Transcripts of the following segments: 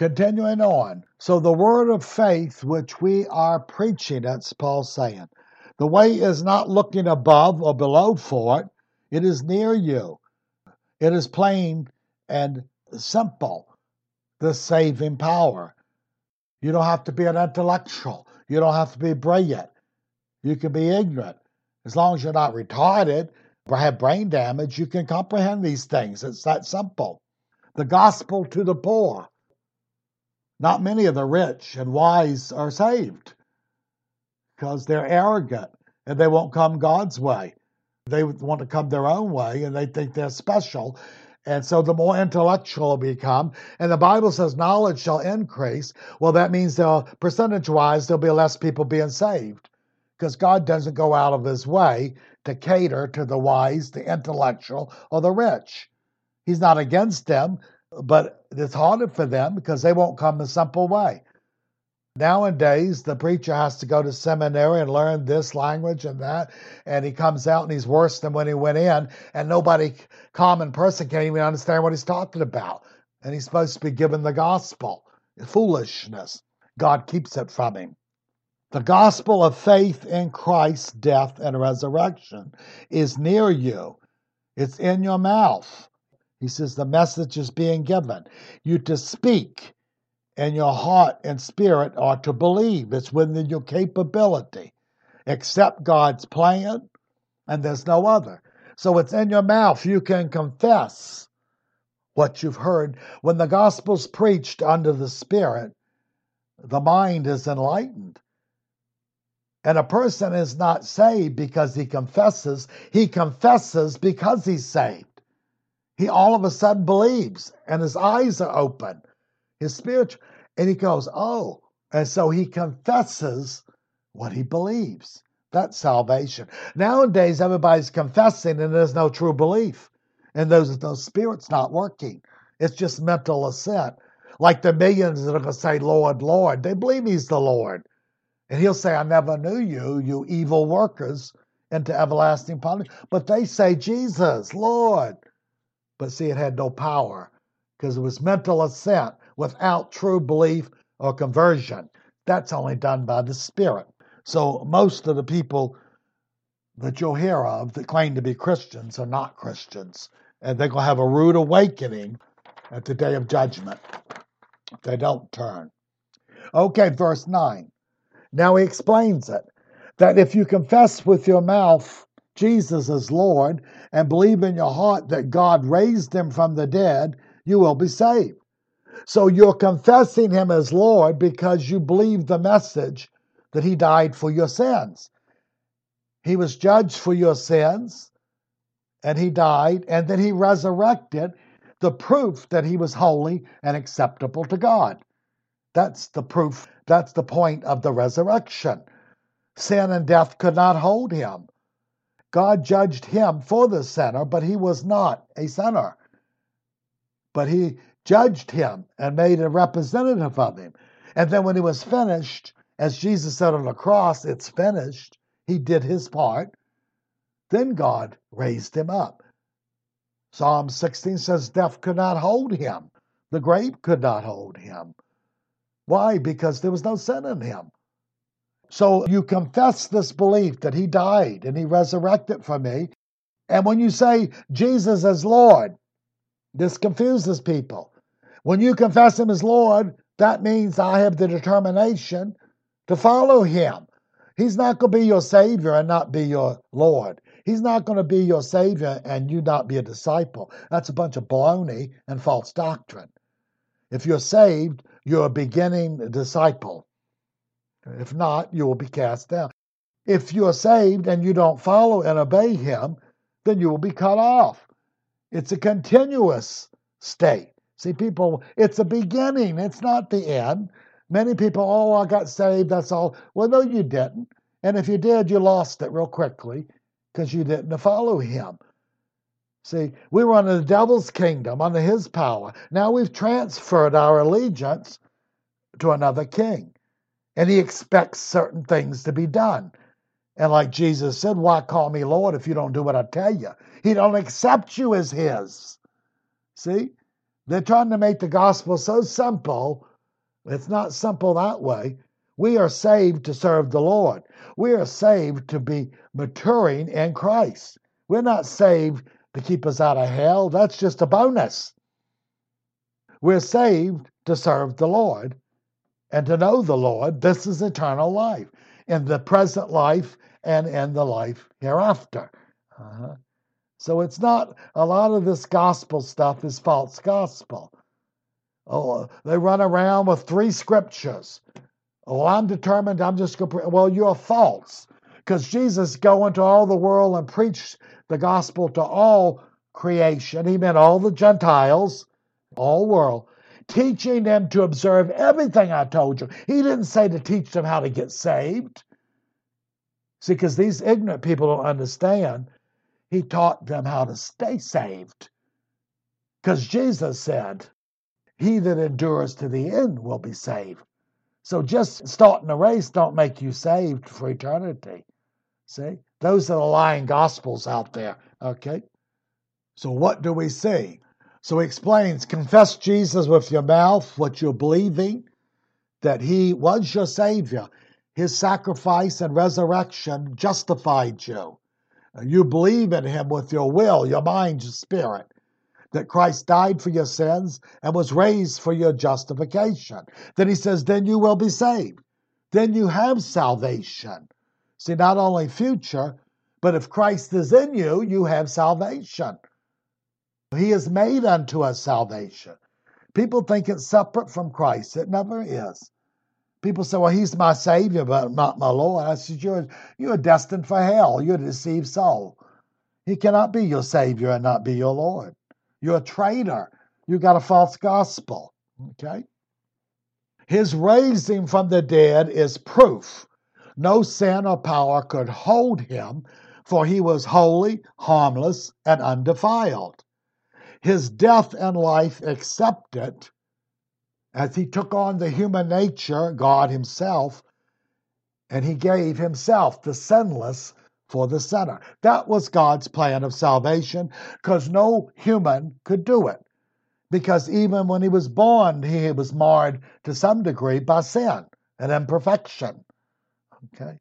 Continuing on. So the word of faith which we are preaching, that's Paul saying. The way is not looking above or below for it, it is near you. It is plain and simple, the saving power. You don't have to be an intellectual. You don't have to be brilliant. You can be ignorant. As long as you're not retarded or have brain damage, you can comprehend these things. It's that simple. The gospel to the poor. Not many of the rich and wise are saved because they're arrogant and they won't come God's way. They want to come their own way and they think they're special. And so the more intellectual become, and the Bible says knowledge shall increase. Well, that means percentage wise, there'll be less people being saved because God doesn't go out of his way to cater to the wise, the intellectual, or the rich. He's not against them, but it's harder for them because they won't come the simple way. Nowadays, the preacher has to go to seminary and learn this language and that, and he comes out and he's worse than when he went in, and nobody, common person, can't even understand what he's talking about. And he's supposed to be given the gospel. Foolishness. God keeps it from him. The gospel of faith in Christ's death and resurrection is near you. It's in your mouth. He says the message is being given. You to speak, and your heart and spirit are to believe. It's within your capability. Accept God's plan, and there's no other. So it's in your mouth. You can confess what you've heard. When the gospel's preached under the Spirit, the mind is enlightened. And a person is not saved because he confesses, he confesses because he's saved he all of a sudden believes and his eyes are open, his spiritual, and he goes, Oh, and so he confesses what he believes. That's salvation. Nowadays, everybody's confessing and there's no true belief. And those, those spirits not working. It's just mental assent. Like the millions that are going to say, Lord, Lord. They believe he's the Lord. And he'll say, I never knew you, you evil workers, into everlasting punishment. But they say, Jesus, Lord. But see, it had no power because it was mental assent without true belief or conversion. That's only done by the Spirit. So most of the people that you'll hear of that claim to be Christians are not Christians. And they're going to have a rude awakening at the day of judgment they don't turn. Okay, verse 9. Now he explains it that if you confess with your mouth Jesus as Lord and believe in your heart that God raised him from the dead, you will be saved. So you're confessing him as Lord because you believe the message that he died for your sins. He was judged for your sins and he died and then he resurrected, the proof that he was holy and acceptable to God. That's the proof, that's the point of the resurrection. Sin and death could not hold him. God judged him for the sinner, but he was not a sinner. But he judged him and made a representative of him. And then when he was finished, as Jesus said on the cross, it's finished, he did his part. Then God raised him up. Psalm 16 says, Death could not hold him, the grave could not hold him. Why? Because there was no sin in him. So you confess this belief that he died and he resurrected for me. And when you say Jesus is Lord, this confuses people. When you confess him as Lord, that means I have the determination to follow him. He's not going to be your Savior and not be your Lord. He's not going to be your Savior and you not be a disciple. That's a bunch of baloney and false doctrine. If you're saved, you're a beginning disciple. If not, you will be cast down. If you are saved and you don't follow and obey Him, then you will be cut off. It's a continuous state. See, people, it's a beginning, it's not the end. Many people, oh, I got saved, that's all. Well, no, you didn't. And if you did, you lost it real quickly because you didn't follow Him. See, we were under the devil's kingdom, under his power. Now we've transferred our allegiance to another king and he expects certain things to be done. And like Jesus said, why call me Lord if you don't do what I tell you? He don't accept you as his. See? They're trying to make the gospel so simple It's not simple that way. We are saved to serve the Lord. We are saved to be maturing in Christ. We're not saved to keep us out of hell. That's just a bonus. We're saved to serve the Lord and to know the Lord. This is eternal life in the present life and in the life hereafter. Uh-huh. So it's not a lot of this gospel stuff is false gospel. Oh, they run around with three scriptures. Oh, I'm determined. I'm just going to. Well, you're false because Jesus go into all the world and preach the gospel to all creation. He meant all the Gentiles, all world, teaching them to observe everything I told you. He didn't say to teach them how to get saved. See, because these ignorant people don't understand. He taught them how to stay saved. Because Jesus said, He that endures to the end will be saved. So just starting a race don't make you saved for eternity. See? Those are the lying gospels out there. Okay? So what do we see? So he explains confess Jesus with your mouth, what you're believing, that he was your Savior. His sacrifice and resurrection justified you. You believe in him with your will, your mind, your spirit, that Christ died for your sins and was raised for your justification. Then he says, then you will be saved. Then you have salvation. See, not only future, but if Christ is in you, you have salvation. He has made unto us salvation. People think it's separate from Christ. It never is. People say, well, he's my Savior, but not my Lord. I said, you're, you're destined for hell. You're a deceived soul. He cannot be your Savior and not be your Lord. You're a traitor. You got a false gospel. Okay? His raising from the dead is proof. No sin or power could hold him, for he was holy, harmless, and undefiled his death and life accepted as he took on the human nature, God himself, and he gave himself, the sinless, for the sinner. That was God's plan of salvation because no human could do it. Because even when he was born, he was marred to some degree by sin and imperfection. Okay?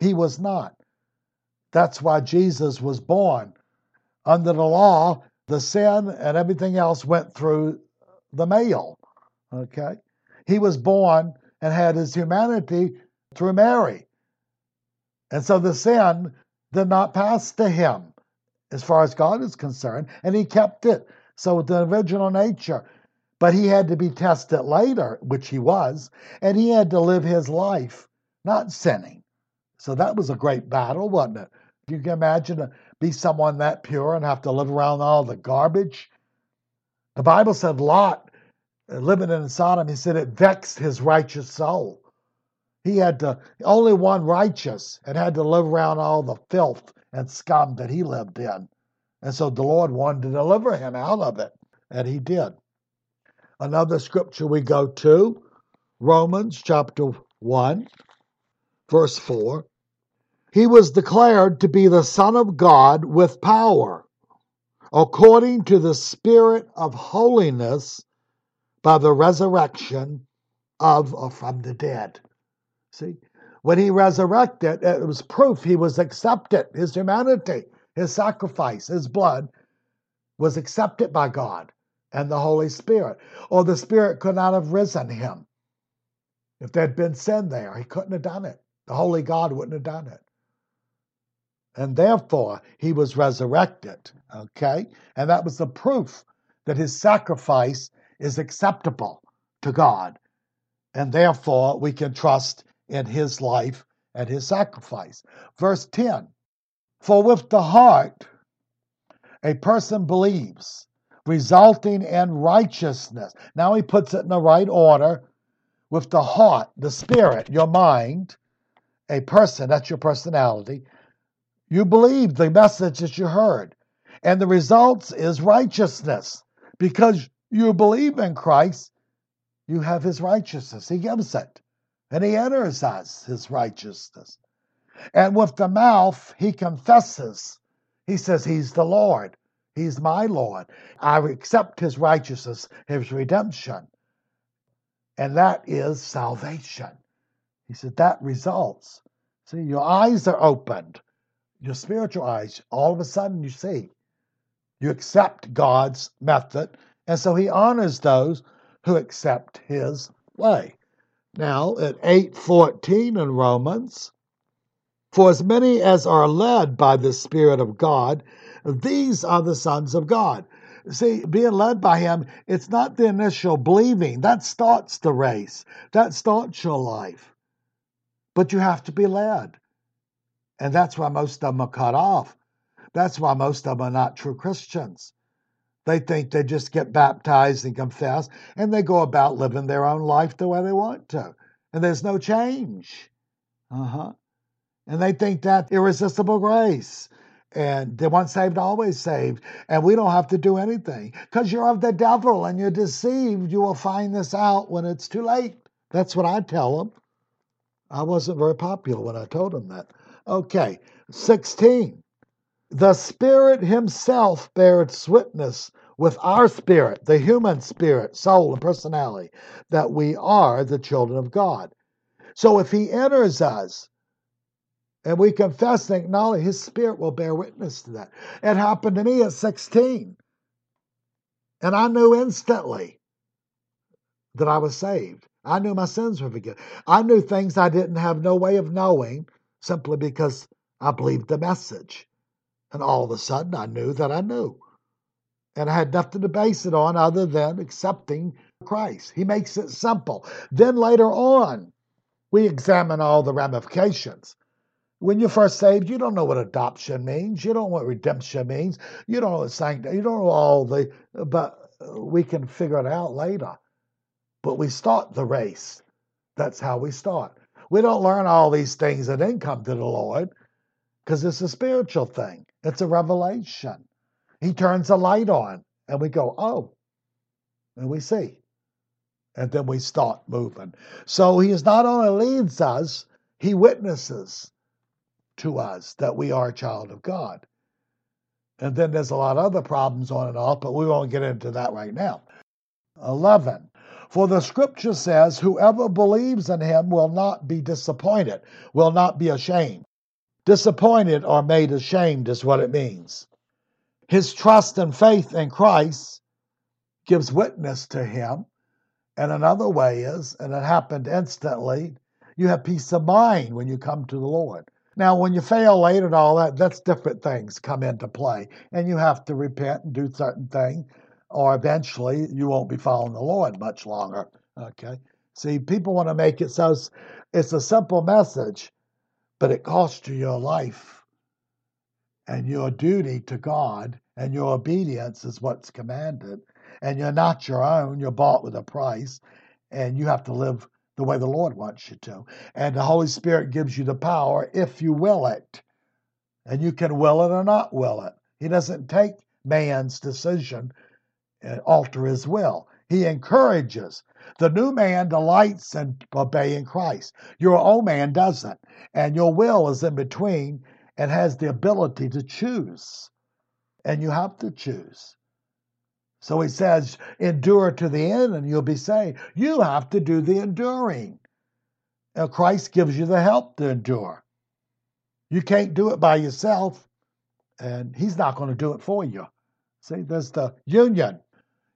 He was not. That's why Jesus was born. Under the law, the sin and everything else went through the male. Okay? He was born and had his humanity through Mary. And so the sin did not pass to him as far as God is concerned, and he kept it. So with the original nature. But he had to be tested later, which he was, and he had to live his life not sinning. So that was a great battle, wasn't it? You can imagine be someone that pure and have to live around all the garbage. The Bible said Lot, uh, living in Sodom, he said it vexed his righteous soul. He had to, only one righteous, and had to live around all the filth and scum that he lived in. And so the Lord wanted to deliver him out of it, and he did. Another scripture we go to, Romans chapter 1, verse 4. He was declared to be the Son of God with power, according to the Spirit of holiness by the resurrection of or from the dead. See, when he resurrected, it was proof he was accepted. His humanity, his sacrifice, his blood was accepted by God and the Holy Spirit, or the Spirit could not have risen him. If there'd been sin there, he couldn't have done it. The Holy God wouldn't have done it and therefore he was resurrected. Okay? And that was the proof that his sacrifice is acceptable to God. And therefore we can trust in his life and his sacrifice. Verse 10 For with the heart a person believes, resulting in righteousness. Now he puts it in the right order. With the heart, the spirit, your mind, a person, that's your personality, you believe the message that you heard. And the results is righteousness. Because you believe in Christ, you have his righteousness. He gives it. And he enters us his righteousness. And with the mouth, he confesses. He says, He's the Lord. He's my Lord. I accept his righteousness, his redemption. and that is salvation. He said that results. See, your eyes are opened, your spiritual eyes. All of a sudden, you see, you accept God's method, and so He honors those who accept His way. Now, at 8:14 in Romans, for as many as are led by the Spirit of God, these are the sons of God. See, being led by Him, it's not the initial believing. That starts the race, that starts your life. But you have to be led. And that's why most of them are cut off. That's why most of them are not true Christians. They think they just get baptized and confess, and they go about living their own life the way they want to. And there's no change. Uh huh. And they think that irresistible grace. And the once saved, always saved. And we don't have to do anything. Because you're of the devil and you're deceived. You will find this out when it's too late. That's what I tell them. I wasn't very popular when I told them that. Okay, 16. The Spirit Himself bears witness with our spirit, the human spirit, soul, and personality, that we are the children of God. So if He enters us, and we confess and acknowledge his spirit will bear witness to that. It happened to me at 16. And I knew instantly that I was saved. I knew my sins were forgiven. I knew things I didn't have no way of knowing simply because I believed the message. And all of a sudden I knew that I knew. And I had nothing to base it on other than accepting Christ. He makes it simple. Then later on, we examine all the ramifications. When you're first saved, you don't know what adoption means. You don't know what redemption means. You don't know what sanctity. You don't know all the, but we can figure it out later. But we start the race. That's how we start. We don't learn all these things and then come to the Lord because it's a spiritual thing. It's a revelation. He turns a light on and we go, oh, and we see. And then we start moving. So he not only leads us, he witnesses to us that we are a child of God. And then there's a lot of other problems on and off, but we won't get into that right now. 11. For the scripture says, Whoever believes in him will not be disappointed, will not be ashamed. Disappointed or made ashamed is what it means. His trust and faith in Christ gives witness to him. And another way is, and it happened instantly, you have peace of mind when you come to the Lord. Now, when you fail late and all that, that's different things come into play. And you have to repent and do certain things, or eventually you won't be following the Lord much longer. Okay? See, people want to make it so it's a simple message, but it costs you your life and your duty to God and your obedience is what's commanded. And you're not your own, you're bought with a price, and you have to live the way the Lord wants you to. And the Holy Spirit gives you the power if you will it. And you can will it or not will it. He doesn't take man's decision Uh, and alter his will. He encourages. The new man delights in obeying Christ. Your old man doesn't. And your will is in between and has the ability to choose. And you have to choose. So he says, endure to the end and you'll be saved. You have to do the enduring. Now, Christ gives you the help to endure. You can't do it by yourself, and he's not going to do it for you. See, there's the union.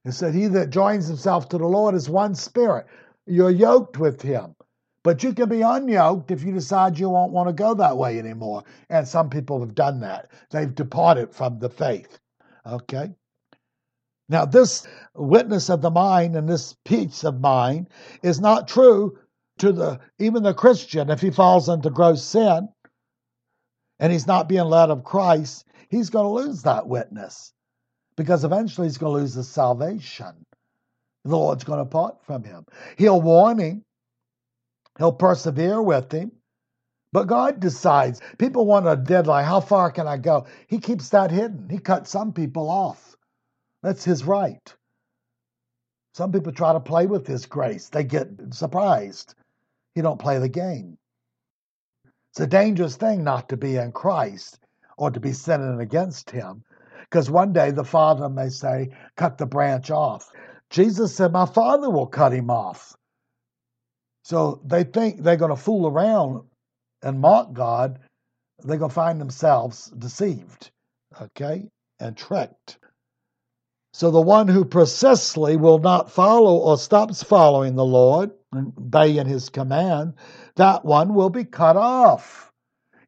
It said, He that joins himself to the Lord is one spirit. You're yoked with him. But you can be unyoked if you decide you won't want to go that way anymore. And some people have done that. They've departed from the faith. Okay? Now, this witness of the mind and this peace of mind is not true to the even the Christian if he falls into gross sin and he's not being led of Christ, he's going to lose that witness because eventually he's going to lose his salvation. The Lord's going to part from him. He'll warn him, he'll persevere with him, but God decides. People want a deadline. How far can I go? He keeps that hidden. He cuts some people off. That's his right. Some people try to play with his grace. They get surprised. He don't play the game. It's a dangerous thing not to be in Christ or to be sinning against him. Because one day the Father may say, cut the branch off. Jesus said, My Father will cut him off. So they think they're going to fool around and mock God. They're going to find themselves deceived, okay, and tricked. So the one who persistently will not follow or stops following the Lord and obeying his command, that one will be cut off.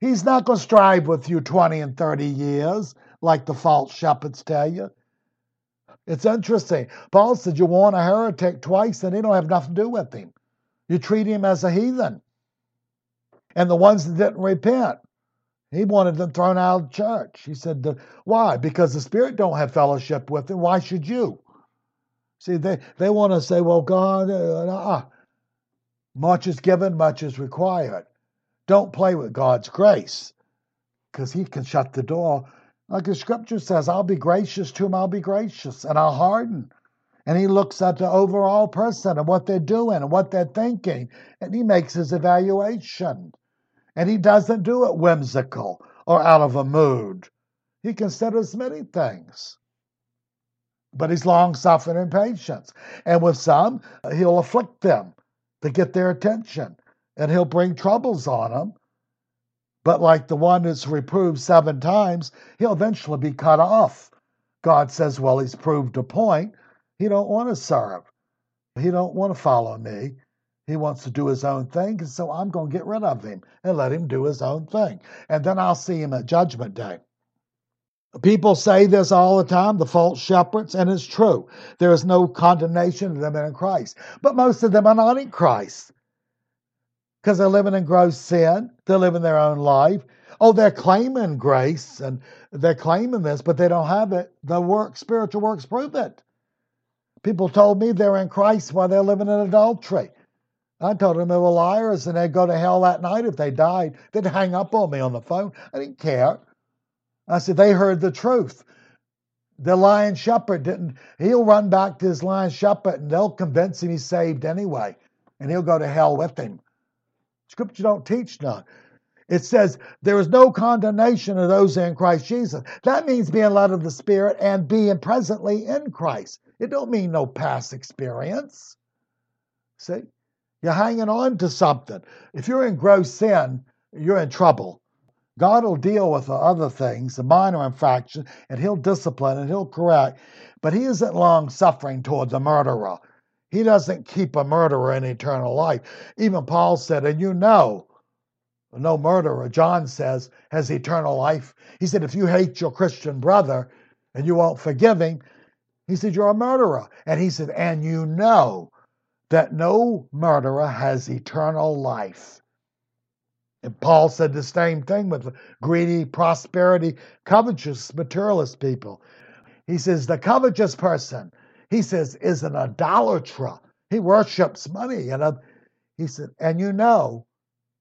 He's not going to strive with you 20 and 30 years like the false shepherds tell you. It's interesting. Paul said you warn a heretic twice and he don't have nothing to do with him. You treat him as a heathen. And the ones that didn't repent, he wanted them thrown out of church. He said, Why? Because the Spirit don't have fellowship with them. Why should you? See, they, they want to say, Well, God, uh, uh, much is given, much is required. Don't play with God's grace because He can shut the door. Like the scripture says, I'll be gracious to Him, I'll be gracious, and I'll harden. And He looks at the overall person and what they're doing and what they're thinking, and He makes His evaluation. And he doesn't do it whimsical or out of a mood. He considers many things. But he's long suffering and patient. And with some, he'll afflict them to get their attention. And he'll bring troubles on them. But like the one that's reproved seven times, he'll eventually be cut off. God says, well, he's proved a point. He don't want to serve. He don't want to follow me. He wants to do his own thing, and so I'm going to get rid of him and let him do his own thing. And then I'll see him at Judgment Day. People say this all the time, the false shepherds, and it's true. There is no condemnation of them in Christ. But most of them are not in Christ because they're living in gross sin. They're living their own life. Oh, they're claiming grace and they're claiming this, but they don't have it. The work, spiritual works prove it. People told me they're in Christ while they're living in adultery. I told them they were liars and they'd go to hell that night if they died. They'd hang up on me on the phone. I didn't care. I said, they heard the truth. The lion shepherd didn't, he'll run back to his lion shepherd and they'll convince him he's saved anyway. And he'll go to hell with him. Scripture don't teach none. It says there is no condemnation of those in Christ Jesus. That means being led of the Spirit and being presently in Christ. It don't mean no past experience. See? You're hanging on to something. If you're in gross sin, you're in trouble. God will deal with the other things, the minor infractions, and He'll discipline and He'll correct. But He isn't long suffering towards a murderer. He doesn't keep a murderer in eternal life. Even Paul said, and you know, no murderer, John says, has eternal life. He said, if you hate your Christian brother and you won't forgive him, he said, you're a murderer. And he said, and you know that no murderer has eternal life. And Paul said the same thing with greedy, prosperity, covetous, materialist people. He says the covetous person, he says, is an idolater. He worships money. And uh, he said, and you know,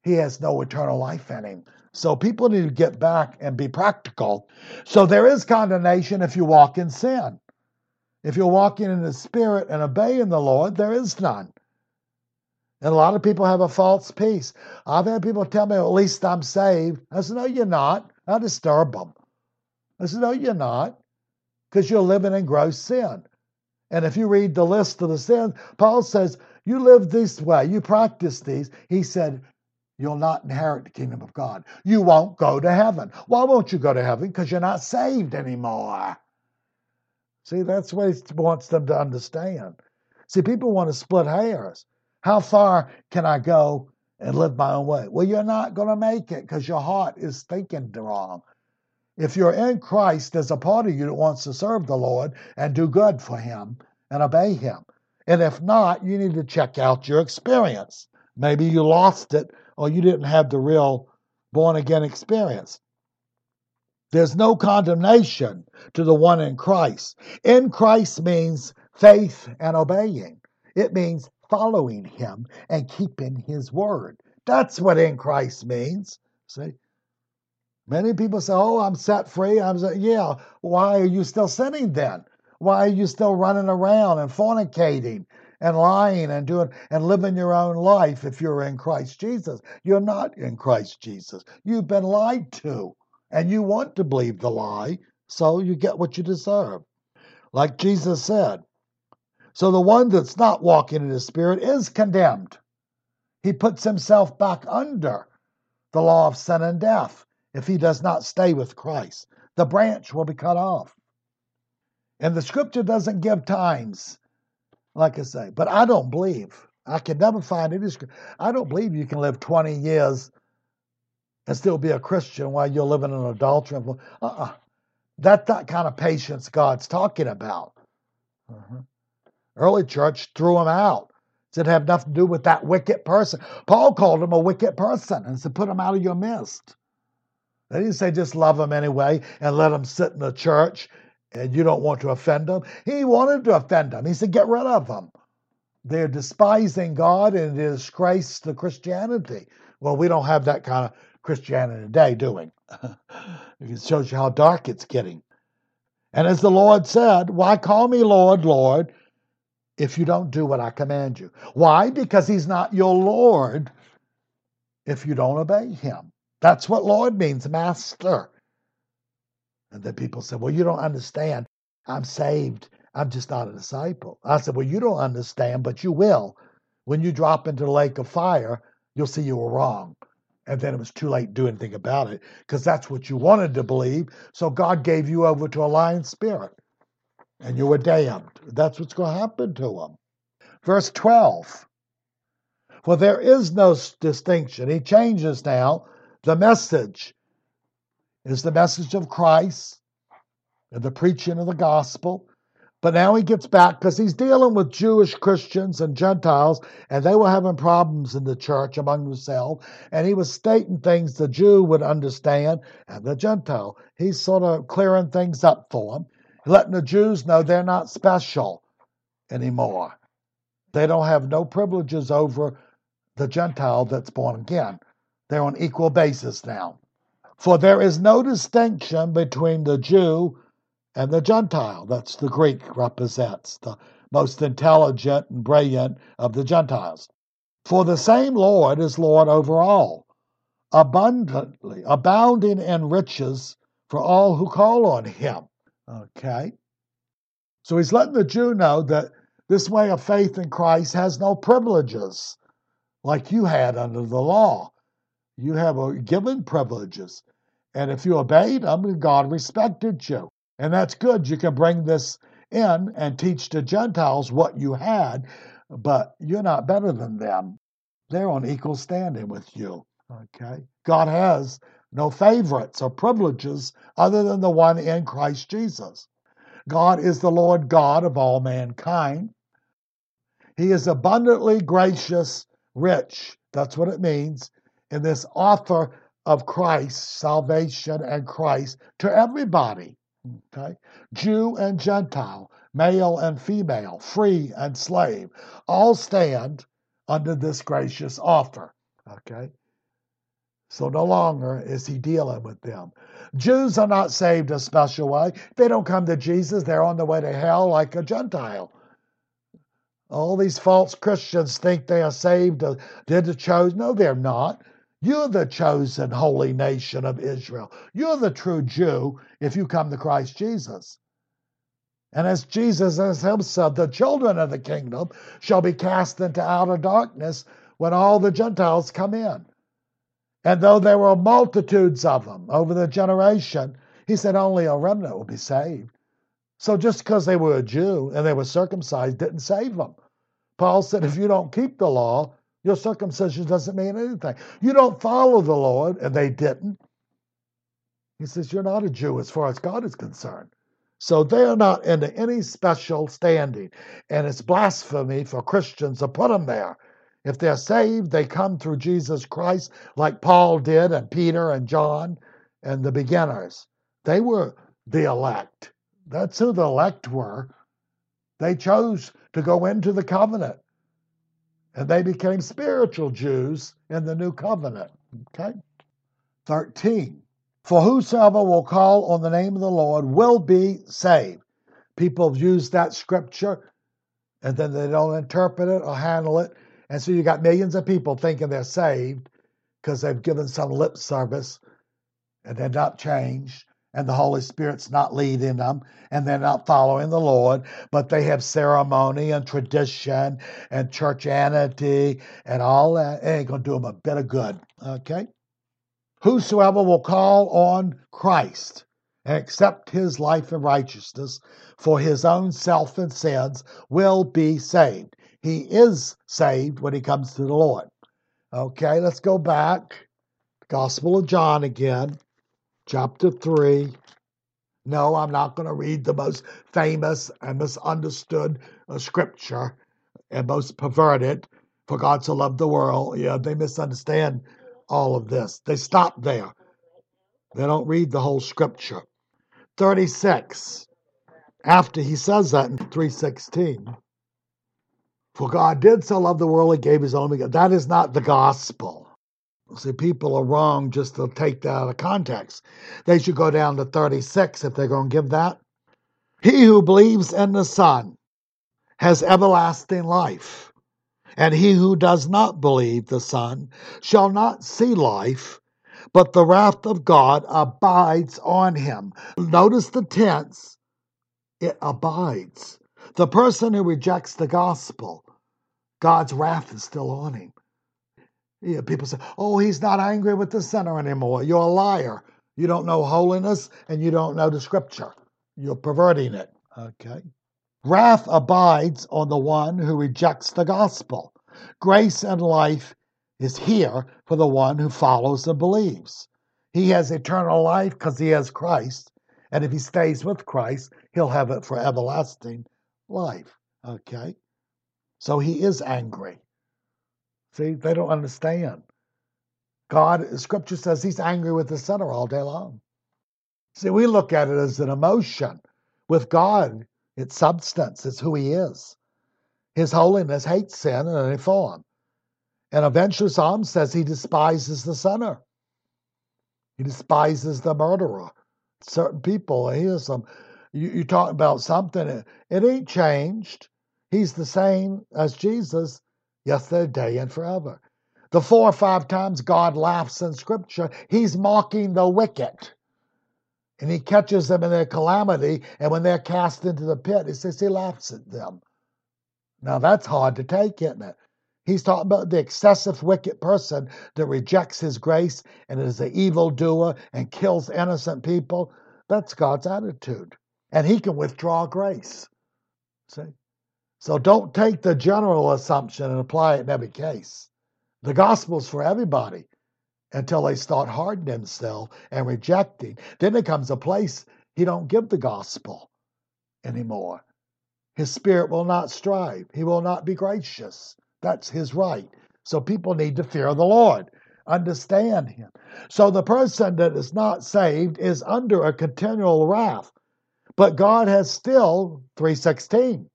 he has no eternal life in him. So people need to get back and be practical. So there is condemnation if you walk in sin. If you're walking in the Spirit and obeying the Lord, there is none. And a lot of people have a false peace. I've had people tell me, well, at least I'm saved. I said, no, you're not. I disturb them. I said, no, you're not, because you're living in gross sin. And if you read the list of the sins, Paul says, you live this way, you practice these. He said, you'll not inherit the kingdom of God. You won't go to heaven. Why won't you go to heaven? Because you're not saved anymore. See, that's what he wants them to understand. See, people want to split hairs. How far can I go and live my own way? Well, you're not going to make it because your heart is thinking wrong. If you're in Christ, there's a part of you that wants to serve the Lord and do good for Him and obey Him. And if not, you need to check out your experience. Maybe you lost it or you didn't have the real born again experience. There's no condemnation to the one in Christ. In Christ means faith and obeying. It means following him and keeping his word. That's what in Christ means. See? Many people say, Oh, I'm set free. I'm set. Yeah. Why are you still sinning then? Why are you still running around and fornicating and lying and doing and living your own life if you're in Christ Jesus? You're not in Christ Jesus. You've been lied to and you want to believe the lie, so you get what you deserve. Like Jesus said. So the one that's not walking in the Spirit is condemned. he puts himself back under the law of sin and death if he does not stay with Christ. The branch will be cut off. And the scripture doesn't give times, like I say, but I don't believe. I can never find any scripture. I don't believe you can live 20 years and still be a Christian while you're living in adultery. Uh-uh. That's that kind of patience God's talking about. Uh-huh. Early church threw him out. Said have nothing to do with that wicked person. Paul called him a wicked person and said, put him out of your midst. They didn't say just love him anyway and let him sit in the church and you don't want to offend them. He wanted to offend them. He said, get rid of them. They're despising God and it disgrace to Christianity. Well, we don't have that kind of Christianity today, do we? it shows you how dark it's getting. And as the Lord said, Why call me Lord, Lord, if you don't do what I command you? Why? Because He's not your Lord if you don't obey Him. That's what Lord means, Master. And then people said, Well, you don't understand. I'm saved. I'm just not a disciple. I said, Well, you don't understand, but you will. When you drop into the lake of fire, you'll see you were wrong. And then it was too late to do anything about it because that's what you wanted to believe. So God gave you over to a lying spirit and you were damned. That's what's going to happen to them. Verse 12 For there is no distinction. He changes now. The message is the message of Christ and the preaching of the gospel. But now he gets back because he's dealing with Jewish Christians and Gentiles, and they were having problems in the church among themselves. And he was stating things the Jew would understand and the Gentile. He's sort of clearing things up for them, letting the Jews know they're not special anymore. They don't have no privileges over the Gentile that's born again. They're on equal basis now. For there is no distinction between the Jew and the Gentile. That's the Greek represents the most intelligent and brilliant of the Gentiles. For the same Lord is Lord over all, abundantly, abounding in riches for all who call on him. Okay? So he's letting the Jew know that this way of faith in Christ has no privileges like you had under the law. You have a given privileges. And if you obeyed them, God respected you. And that's good. You can bring this in and teach the Gentiles what you had, but you're not better than them. They're on equal standing with you. Okay? God has no favorites or privileges other than the one in Christ Jesus. God is the Lord God of all mankind. He is abundantly gracious, rich. That's what it means. In this offer of Christ, salvation and Christ to everybody. Okay? Jew and Gentile, male and female, free and slave, all stand under this gracious offer. Okay? So no longer is he dealing with them. Jews are not saved a special way. They don't come to Jesus, they're on the way to hell like a Gentile. All these false Christians think they are saved, uh, they're the chosen. No, they're not. You're the chosen holy nation of Israel. You're the true Jew if you come to Christ Jesus. And as Jesus himself, said, the children of the kingdom shall be cast into outer darkness when all the Gentiles come in. And though there were multitudes of them over the generation, he said only a remnant will be saved. So just because they were a Jew and they were circumcised didn't save them. Paul said, if you don't keep the law, your circumcision doesn't mean anything. You don't follow the Lord, and they didn't. He says, You're not a Jew as far as God is concerned. So they're not into any special standing. And it's blasphemy for Christians to put them there. If they're saved, they come through Jesus Christ, like Paul did, and Peter and John and the beginners. They were the elect. That's who the elect were. They chose to go into the covenant and they became spiritual Jews in the new covenant. Okay? 13. For whosoever will call on the name of the Lord will be saved. People have used that scripture and then they don't interpret it or handle it. And so you got millions of people thinking they're saved because they've given some lip service and they're not changed. And the Holy Spirit's not leading them and they're not following the Lord, but they have ceremony and tradition and churchianity and all that. It ain't going to do them a bit of good. Okay? Whosoever will call on Christ and accept his life and righteousness for his own self and sins will be saved. He is saved when he comes to the Lord. Okay, let's go back. Gospel of John again, chapter 3. No, I'm not going to read the most famous and misunderstood uh, scripture and most perverted. For God so loved the world. Yeah, they misunderstand all of this. They stop there. They don't read the whole scripture. 36. After he says that in 316. For God did so love the world, he gave his only. That is not the gospel. See, people are wrong just to take that out of context. They should go down to 36 if they're going to give that. He who believes in the Son has everlasting life, and he who does not believe the Son shall not see life, but the wrath of God abides on him. Notice the tense, it abides. The person who rejects the gospel, God's wrath is still on him. Yeah, people say, oh, he's not angry with the sinner anymore. You're a liar. You don't know holiness and you don't know the scripture. You're perverting it. Okay. Wrath abides on the one who rejects the gospel. Grace and life is here for the one who follows and believes. He has eternal life because he has Christ. And if he stays with Christ, he'll have it for everlasting life. Okay? So he is angry. See, they don't understand. God, Scripture says He's angry with the sinner all day long. See, we look at it as an emotion. With God, it's substance, it's who He is. His holiness hates sin in any form. And eventually, Psalm says He despises the sinner, He despises the murderer. Certain people, here's some. You, you talk about something, it, it ain't changed. He's the same as Jesus yesterday, and forever. The four or five times God laughs in Scripture, He's mocking the wicked. And He catches them in their calamity, and when they're cast into the pit, He says He laughs at them. Now that's hard to take, isn't it? He's talking about the excessive wicked person that rejects His grace and is an evildoer and kills innocent people. That's God's attitude. And He can withdraw grace. See? So don't take the general assumption and apply it in every case. The gospel's for everybody until they start hardening themselves and rejecting. Then there comes a place he don't give the gospel anymore. His spirit will not strive. He will not be gracious. That's his right. So people need to fear the Lord, understand him. So the person that is not saved is under a continual wrath. But God has still 316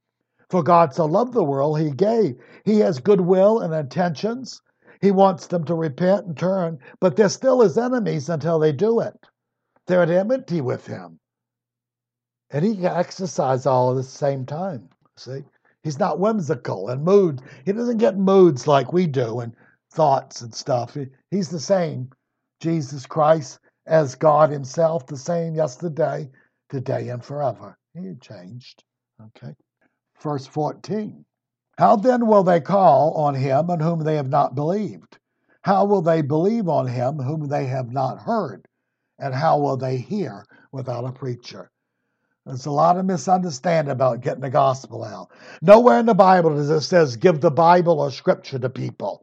for God so loved the world, he gave. He has goodwill and intentions. He wants them to repent and turn, but they're still his enemies until they do it. They're at enmity with him. And he can exercise all at the same time. See? He's not whimsical and mood. He doesn't get moods like we do and thoughts and stuff. He's the same, Jesus Christ, as God Himself, the same yesterday, today, and forever. He changed. Okay verse 14. How then will they call on him on whom they have not believed? How will they believe on him whom they have not heard? And how will they hear without a preacher? There's a lot of misunderstanding about getting the gospel out. Nowhere in the Bible does it says give the Bible or scripture to people.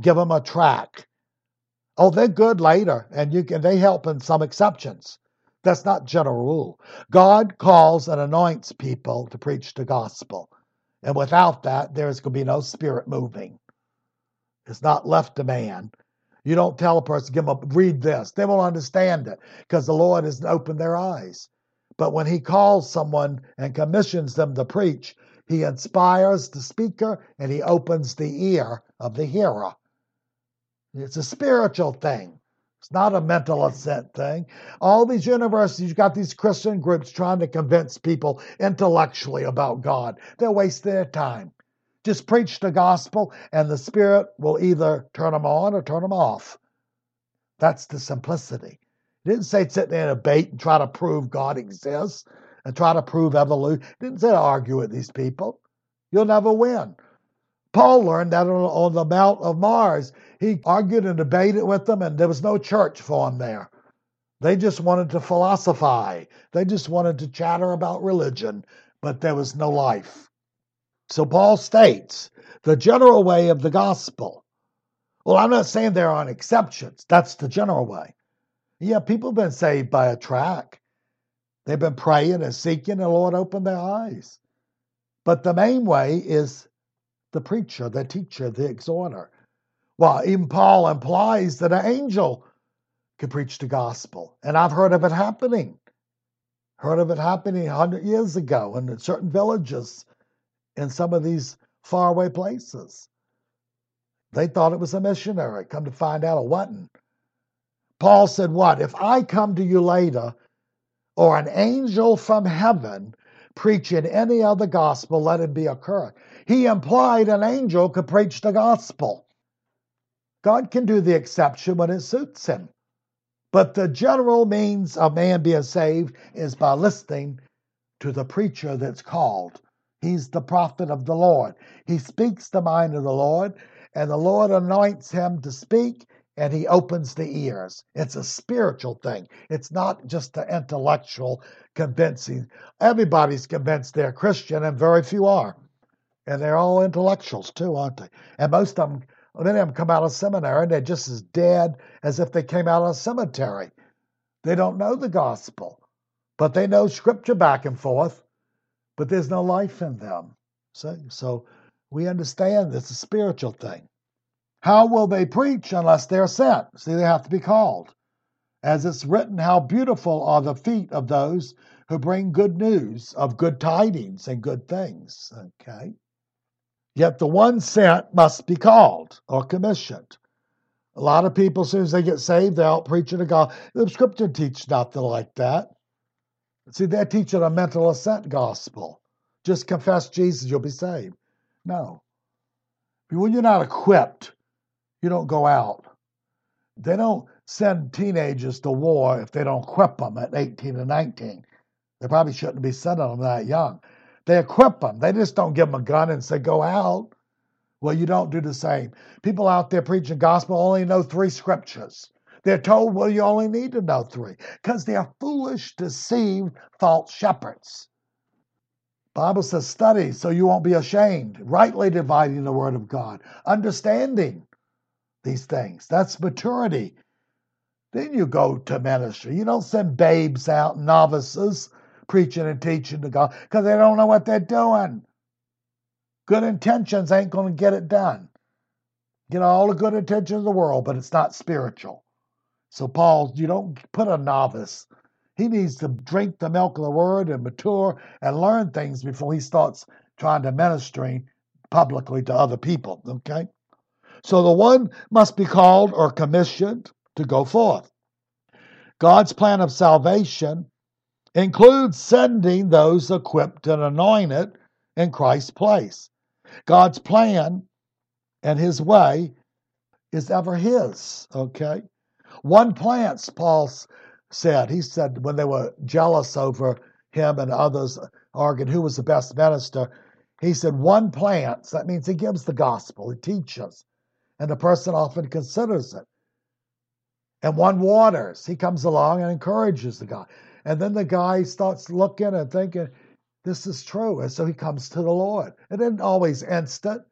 Give them a track. Oh, they're good later, and you can they help in some exceptions. That's not general rule. God calls and anoints people to preach the gospel. And without that, there's going to be no spirit moving. It's not left to man. You don't tell a person, give them a, read this. They won't understand it because the Lord has opened their eyes. But when he calls someone and commissions them to preach, he inspires the speaker and he opens the ear of the hearer. It's a spiritual thing. It's not a mental assent thing. All these universities, you've got these Christian groups trying to convince people intellectually about God. They're wasting their time. Just preach the gospel, and the Spirit will either turn them on or turn them off. That's the simplicity. It didn't say sit there and debate and try to prove God exists and try to prove evolution. It didn't say argue with these people. You'll never win. Paul learned that on, on the Mount of Mars. He argued and debated with them, and there was no church for him there. They just wanted to philosophize. They just wanted to chatter about religion, but there was no life. So Paul states the general way of the gospel. Well, I'm not saying there aren't exceptions. That's the general way. Yeah, people have been saved by a track. They've been praying and seeking, and the Lord opened their eyes. But the main way is the preacher, the teacher, the exhorter. Well, even Paul implies that an angel could preach the gospel. And I've heard of it happening. Heard of it happening 100 years ago in certain villages in some of these faraway places. They thought it was a missionary. Come to find out, it wasn't. Paul said, What? If I come to you later, or an angel from heaven preaching any other gospel, let it be occur. He implied an angel could preach the gospel. God can do the exception when it suits him. But the general means of man being saved is by listening to the preacher that's called. He's the prophet of the Lord. He speaks the mind of the Lord, and the Lord anoints him to speak, and he opens the ears. It's a spiritual thing. It's not just an intellectual convincing. Everybody's convinced they're Christian, and very few are. And they're all intellectuals too, aren't they? And most of them, many of them come out of seminary and they're just as dead as if they came out of a cemetery. They don't know the gospel, but they know scripture back and forth, but there's no life in them. So, so we understand it's a spiritual thing. How will they preach unless they're sent? See, they have to be called. As it's written, how beautiful are the feet of those who bring good news of good tidings and good things. Okay. Yet the one sent must be called or commissioned. A lot of people, as soon as they get saved, they're out preaching to God. The scripture teaches nothing like that. See, they're teaching a mental assent gospel. Just confess Jesus, you'll be saved. No. When you're not equipped you don't go out. They don't send teenagers to war if they don't equip them at 18 and 19. They probably shouldn't be sending them that young. They equip them. They just don't give them a gun and say, go out. Well, you don't do the same. People out there preaching gospel only know three scriptures. They're told, well, you only need to know three because they're foolish, deceived, false shepherds. Bible says, study so you won't be ashamed, rightly dividing the word of God, understanding these things. That's maturity. Then you go to ministry. You don't send babes out, novices, preaching and teaching to God because they don't know what they're doing. Good intentions ain't going to get it done. Get all the good intentions in the world, but it's not spiritual. So, Paul, you don't put a novice. He needs to drink the milk of the word and mature and learn things before he starts trying to ministering publicly to other people. Okay? So the one must be called or commissioned to go forth. God's plan of salvation includes sending those equipped and anointed in Christ's place. God's plan and his way is ever his, okay? One plants, Paul said, he said when they were jealous over him and others arguing who was the best minister, he said, one plants, that means he gives the gospel, he teaches and the person often considers it. And one waters. He comes along and encourages the guy. And then the guy starts looking and thinking, this is true. And so he comes to the Lord. It isn't always instant.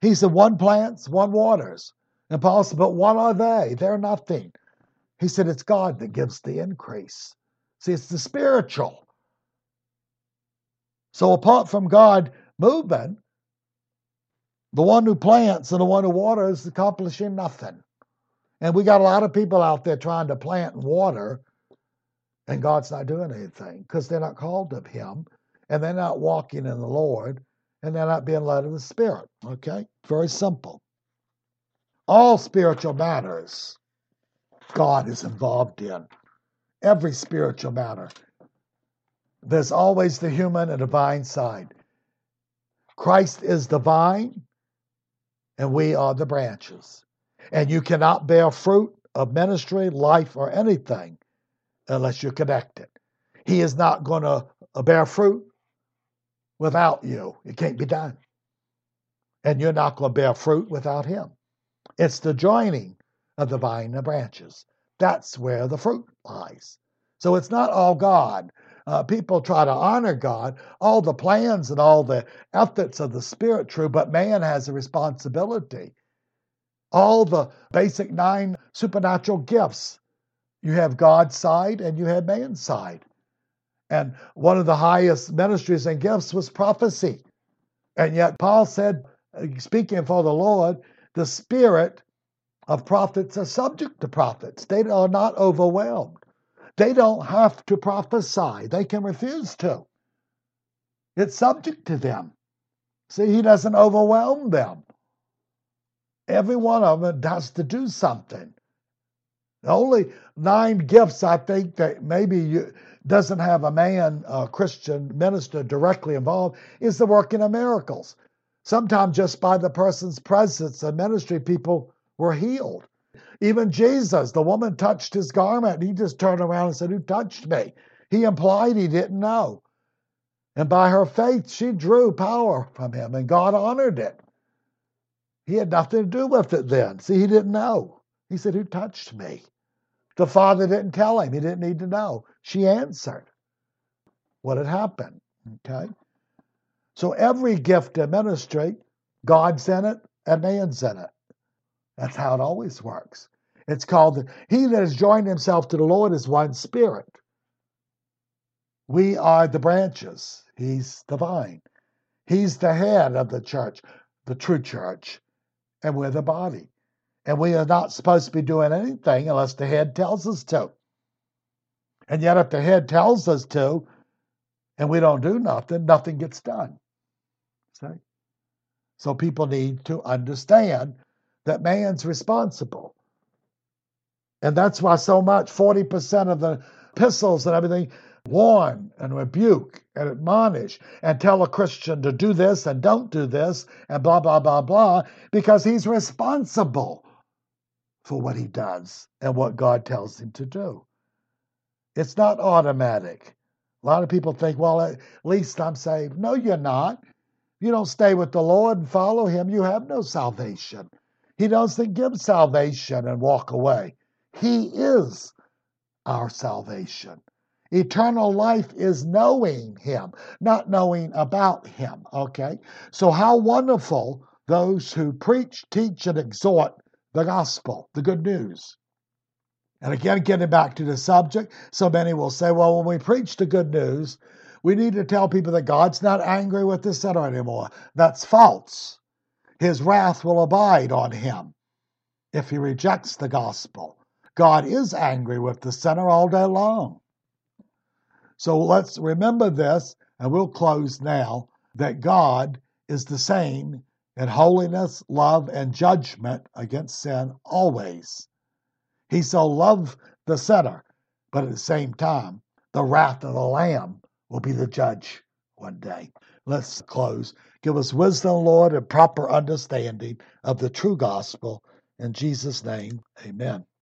He said, one plants, one waters. And Paul said, but what are they? They're nothing. He said, it's God that gives the increase. See, it's the spiritual. So apart from God moving, the one who plants and the one who waters is accomplishing nothing. And we got a lot of people out there trying to plant and water, and God's not doing anything because they're not called of Him and they're not walking in the Lord and they're not being led of the Spirit. Okay? Very simple. All spiritual matters God is involved in. Every spiritual matter. There's always the human and divine side. Christ is divine, and we are the branches. And you cannot bear fruit of ministry, life, or anything unless you're connected. He is not going to bear fruit without you. It can't be done. And you're not going to bear fruit without him. It's the joining of the vine and the branches. That's where the fruit lies. So it's not all God. Uh, people try to honor God, all the plans and all the ethics of the Spirit, true, but man has a responsibility. All the basic nine supernatural gifts you have God's side and you have man's side. And one of the highest ministries and gifts was prophecy. And yet, Paul said, uh, speaking for the Lord, the spirit of prophets are subject to prophets. They are not overwhelmed. They don't have to prophesy, they can refuse to. It's subject to them. See, he doesn't overwhelm them. Every one of them has to do something. The only nine gifts I think that maybe you, doesn't have a man, a Christian minister directly involved is the working of miracles. Sometimes just by the person's presence and ministry, people were healed. Even Jesus, the woman touched his garment, he just turned around and said, Who touched me? He implied he didn't know. And by her faith, she drew power from him, and God honored it. He had nothing to do with it then. See, he didn't know. He said, Who touched me? The father didn't tell him. He didn't need to know. She answered what had happened. Okay? So every gift in ministry, God's in it and man's in it. That's how it always works. It's called He that has joined himself to the Lord is one spirit. We are the branches, He's the vine. He's the head of the church, the true church, and we're the body. And we are not supposed to be doing anything unless the head tells us to. And yet, if the head tells us to, and we don't do nothing, nothing gets done. See? So people need to understand that man's responsible. And that's why so much, 40% of the epistles and everything, warn and rebuke and admonish and tell a Christian to do this and don't do this and blah, blah, blah, blah, because he's responsible for what he does and what God tells him to do. It's not automatic. A lot of people think, well, at least I'm saved. No, you're not. You don't stay with the Lord and follow him, you have no salvation. He doesn't give salvation and walk away. He is our salvation. Eternal life is knowing Him, not knowing about Him. Okay? So, how wonderful those who preach, teach, and exhort the gospel, the good news. And again, getting back to the subject, so many will say, well, when we preach the good news, we need to tell people that God's not angry with the sinner anymore. That's false. His wrath will abide on him if he rejects the gospel. God is angry with the sinner all day long. So let's remember this, and we'll close now that God is the same in holiness, love, and judgment against sin always. He so loved the sinner, but at the same time, the wrath of the Lamb will be the judge one day. Let's close. Give us wisdom, Lord, and proper understanding of the true gospel. In Jesus' name, amen.